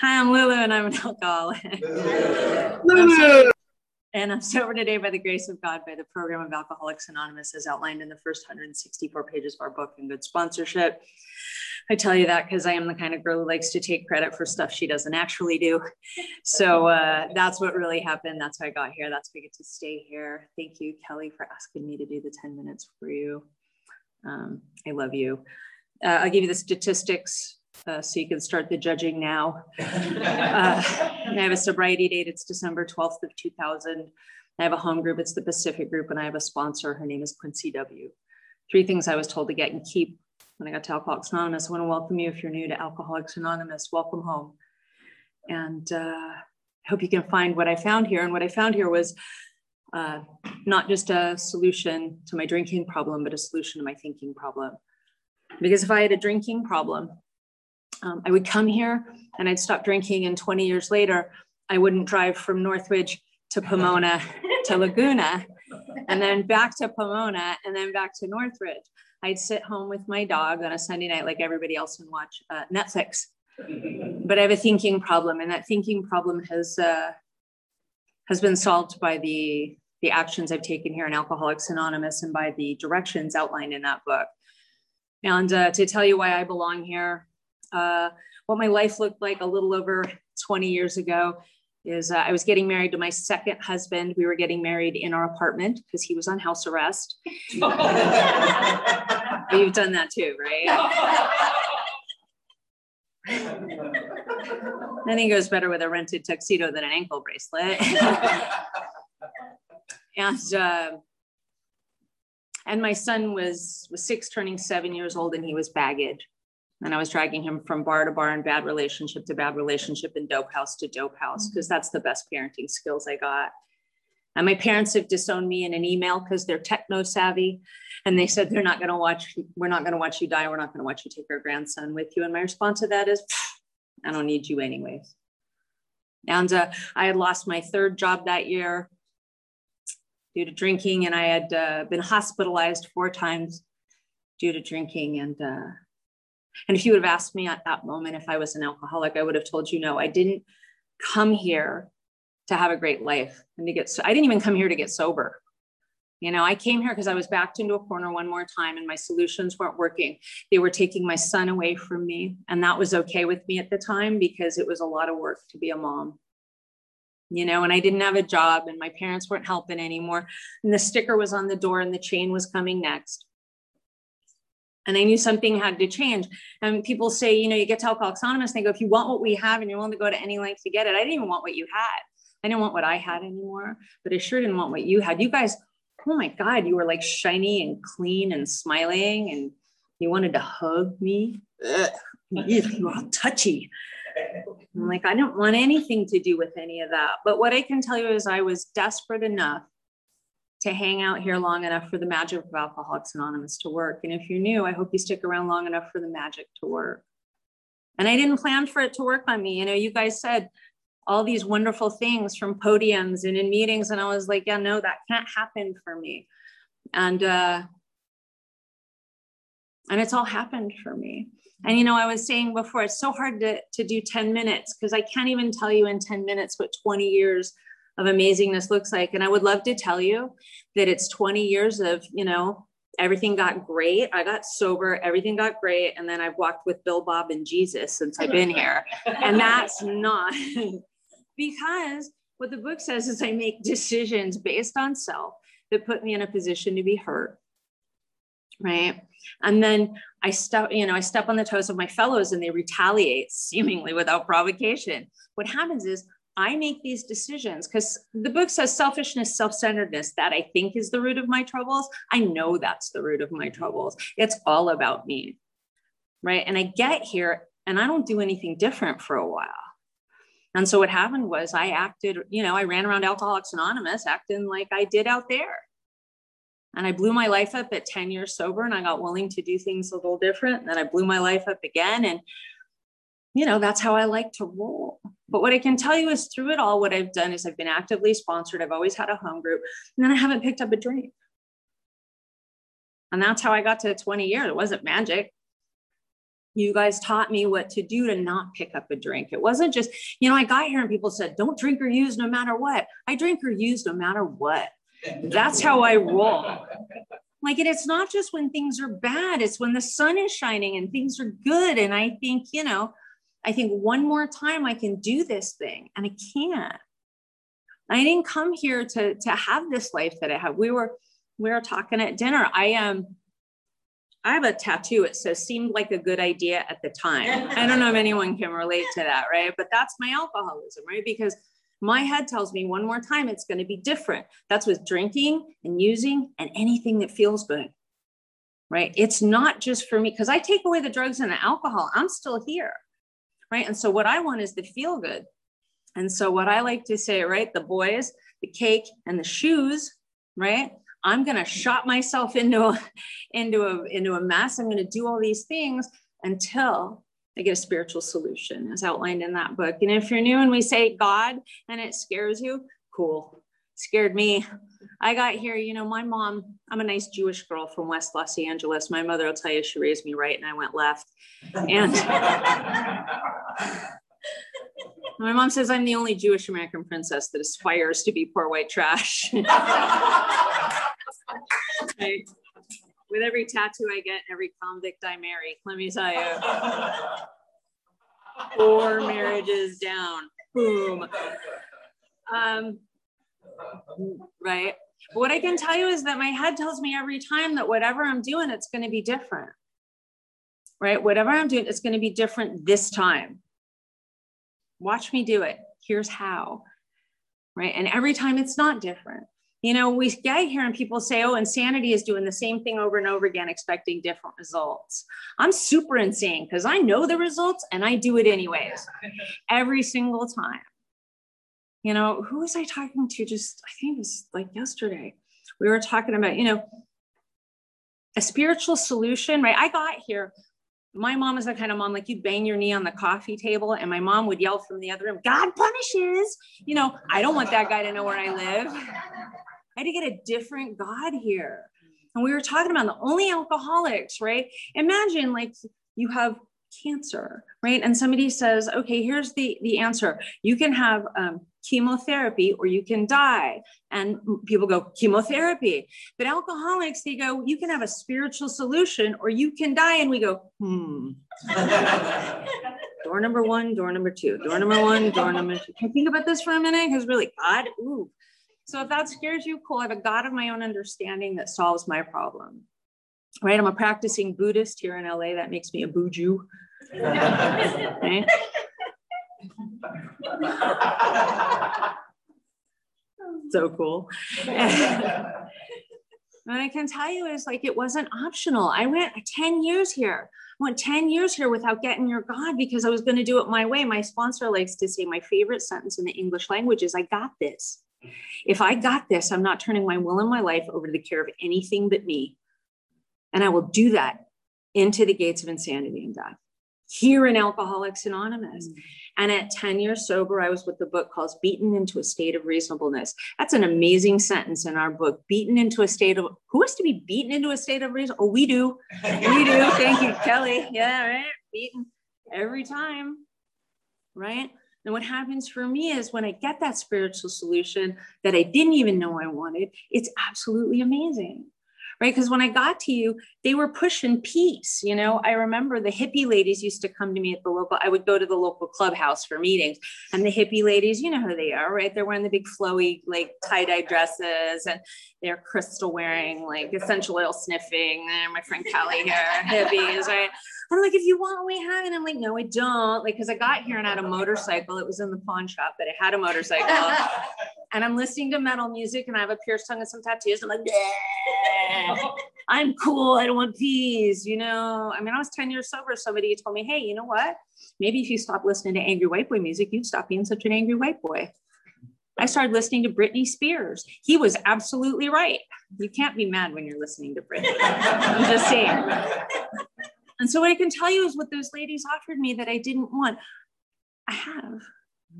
Hi, I'm Lulu and I'm an alcoholic. Lulu. And I'm sober today by the grace of God by the program of Alcoholics Anonymous as outlined in the first 164 pages of our book and good sponsorship. I tell you that because I am the kind of girl who likes to take credit for stuff she doesn't actually do. So uh, that's what really happened. That's why I got here. That's why I get to stay here. Thank you, Kelly, for asking me to do the 10 minutes for you. Um, I love you. Uh, I'll give you the statistics uh, so you can start the judging now. Uh, I have a sobriety date. It's December 12th of 2000. I have a home group. It's the Pacific Group, and I have a sponsor. Her name is Quincy W. Three things I was told to get and keep when I got to Alcoholics Anonymous. I want to welcome you if you're new to Alcoholics Anonymous. Welcome home. And uh, I hope you can find what I found here. And what I found here was uh, not just a solution to my drinking problem, but a solution to my thinking problem. Because if I had a drinking problem, um, I would come here and I'd stop drinking, and 20 years later, I wouldn't drive from Northridge to Pomona to Laguna, and then back to Pomona, and then back to Northridge. I'd sit home with my dog on a Sunday night, like everybody else, and watch uh, Netflix. But I have a thinking problem, and that thinking problem has uh, has been solved by the the actions I've taken here in Alcoholics Anonymous and by the directions outlined in that book. And uh, to tell you why I belong here, uh, what my life looked like a little over 20 years ago is uh, I was getting married to my second husband. We were getting married in our apartment because he was on house arrest. You've done that too, right? Nothing goes better with a rented tuxedo than an ankle bracelet. and uh, and my son was was six, turning seven years old, and he was baggage. And I was dragging him from bar to bar and bad relationship to bad relationship and dope house to dope house because that's the best parenting skills I got. And my parents have disowned me in an email because they're techno savvy. And they said, they're not going to watch, we're not going to watch you die. We're not going to watch you take our grandson with you. And my response to that is, I don't need you anyways. And uh, I had lost my third job that year due to drinking. And I had uh, been hospitalized four times due to drinking. And uh, and if you would have asked me at that moment if I was an alcoholic, I would have told you no, I didn't come here to have a great life and to get, so I didn't even come here to get sober. You know, I came here because I was backed into a corner one more time and my solutions weren't working. They were taking my son away from me. And that was okay with me at the time because it was a lot of work to be a mom. You know, and I didn't have a job and my parents weren't helping anymore. And the sticker was on the door and the chain was coming next and I knew something had to change. And people say, you know, you get to Alcoholics Anonymous, and they go, if you want what we have and you're willing to go to any length to get it, I didn't even want what you had. I didn't want what I had anymore, but I sure didn't want what you had. You guys, oh my God, you were like shiny and clean and smiling, and you wanted to hug me. Ugh, you all touchy. I'm like, I don't want anything to do with any of that. But what I can tell you is I was desperate enough to hang out here long enough for the magic of Alcoholics Anonymous to work. And if you're new, I hope you stick around long enough for the magic to work. And I didn't plan for it to work on me. You know, you guys said all these wonderful things from podiums and in meetings. And I was like, yeah, no, that can't happen for me. And, uh, and it's all happened for me. And, you know, I was saying before, it's so hard to, to do 10 minutes because I can't even tell you in 10 minutes what 20 years of amazingness looks like. And I would love to tell you that it's 20 years of, you know, everything got great. I got sober, everything got great. And then I've walked with Bill, Bob, and Jesus since I've been here. And that's not because what the book says is I make decisions based on self that put me in a position to be hurt. Right. And then I step, you know, I step on the toes of my fellows and they retaliate seemingly without provocation. What happens is I make these decisions because the book says selfishness, self centeredness, that I think is the root of my troubles. I know that's the root of my mm-hmm. troubles. It's all about me. Right. And I get here and I don't do anything different for a while. And so what happened was I acted, you know, I ran around Alcoholics Anonymous acting like I did out there. And I blew my life up at 10 years sober and I got willing to do things a little different. And then I blew my life up again. And you know, that's how I like to roll. But what I can tell you is through it all, what I've done is I've been actively sponsored. I've always had a home group, and then I haven't picked up a drink. And that's how I got to 20 years. It wasn't magic. you guys taught me what to do to not pick up a drink. It wasn't just, you know, I got here and people said, don't drink or use no matter what. I drink or use no matter what. That's how I roll. Like, and it's not just when things are bad, it's when the sun is shining and things are good. And I think, you know, I think one more time I can do this thing and I can't. I didn't come here to, to have this life that I have. We were, we were talking at dinner. I am, um, I have a tattoo. It says seemed like a good idea at the time. I don't know if anyone can relate to that, right? But that's my alcoholism, right? Because my head tells me one more time it's going to be different. That's with drinking and using and anything that feels good, right? It's not just for me because I take away the drugs and the alcohol, I'm still here, right? And so what I want is the feel good. And so what I like to say, right? The boys, the cake, and the shoes, right? I'm going to shot myself into a, into a, into a mess. I'm going to do all these things until I get a spiritual solution as outlined in that book. And if you're new and we say God and it scares you, cool. Scared me. I got here, you know, my mom, I'm a nice Jewish girl from West Los Angeles. My mother will tell you she raised me right and I went left. And my mom says I'm the only Jewish American princess that aspires to be poor white trash. With every tattoo I get, every convict I marry, let me tell you. Four marriages down. Boom. Um, right. But what I can tell you is that my head tells me every time that whatever I'm doing, it's going to be different. Right? Whatever I'm doing, it's going to be different this time. Watch me do it. Here's how. Right. And every time it's not different. You know, we get here and people say, oh, insanity is doing the same thing over and over again, expecting different results. I'm super insane because I know the results and I do it anyways, every single time. You know, who was I talking to just, I think it was like yesterday. We were talking about, you know, a spiritual solution, right? I got here. My mom is the kind of mom like you bang your knee on the coffee table, and my mom would yell from the other room, God punishes. You know, I don't want that guy to know where I live. I had to get a different God here. And we were talking about the only alcoholics, right? Imagine like you have cancer, right? And somebody says, okay, here's the, the answer. You can have um, chemotherapy or you can die. And people go, chemotherapy. But alcoholics, they go, you can have a spiritual solution or you can die. And we go, hmm. door number one, door number two, door number one, door number two. Can you think about this for a minute? Because really, God, ooh, so if that scares you, cool. I have a God of my own understanding that solves my problem. Right? I'm a practicing Buddhist here in LA. That makes me a Buju. So cool. and I can tell you is like it wasn't optional. I went 10 years here. I went 10 years here without getting your God because I was going to do it my way. My sponsor likes to say my favorite sentence in the English language is I got this. If I got this, I'm not turning my will and my life over to the care of anything but me. And I will do that into the gates of insanity and death here in Alcoholics Anonymous. Mm-hmm. And at 10 years sober, I was with the book called Beaten into a State of Reasonableness. That's an amazing sentence in our book. Beaten into a state of, who has to be beaten into a state of reason? Oh, we do. We do. Thank you, Kelly. Yeah, right. Beaten every time. Right. And what happens for me is when I get that spiritual solution that I didn't even know I wanted, it's absolutely amazing. Right. Because when I got to you, they were pushing peace. You know, I remember the hippie ladies used to come to me at the local, I would go to the local clubhouse for meetings. And the hippie ladies, you know who they are, right? They're wearing the big flowy, like tie-dye dresses and they're crystal wearing, like essential oil sniffing. And my friend Kelly here, hippies, right? I'm like, if you want, we have. it. I'm like, no, I don't. Like, because I got here and I had a motorcycle. It was in the pawn shop, but I had a motorcycle. and I'm listening to metal music and I have a pierced tongue and some tattoos. I'm like, yeah, I'm cool. I don't want peas. You know, I mean, I was 10 years sober. Somebody told me, hey, you know what? Maybe if you stop listening to angry white boy music, you'd stop being such an angry white boy. I started listening to Britney Spears. He was absolutely right. You can't be mad when you're listening to Britney. I'm just saying. And so what I can tell you is what those ladies offered me that I didn't want. I have.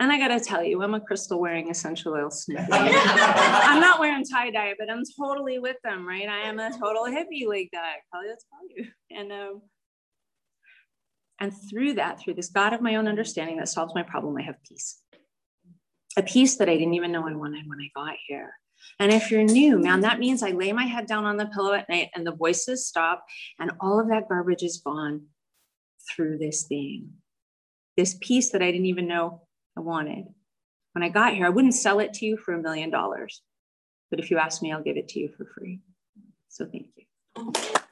And I gotta tell you, I'm a crystal wearing essential oil sniffing. I'm not wearing tie dye, but I'm totally with them, right? I am a total hippie like that. I'll tell you. And um, And through that, through this God of my own understanding that solves my problem, I have peace. A peace that I didn't even know I wanted when I got here. And if you're new, man, that means I lay my head down on the pillow at night and the voices stop and all of that garbage is gone through this thing. This peace that I didn't even know I wanted. When I got here, I wouldn't sell it to you for a million dollars. But if you ask me, I'll give it to you for free. So thank you.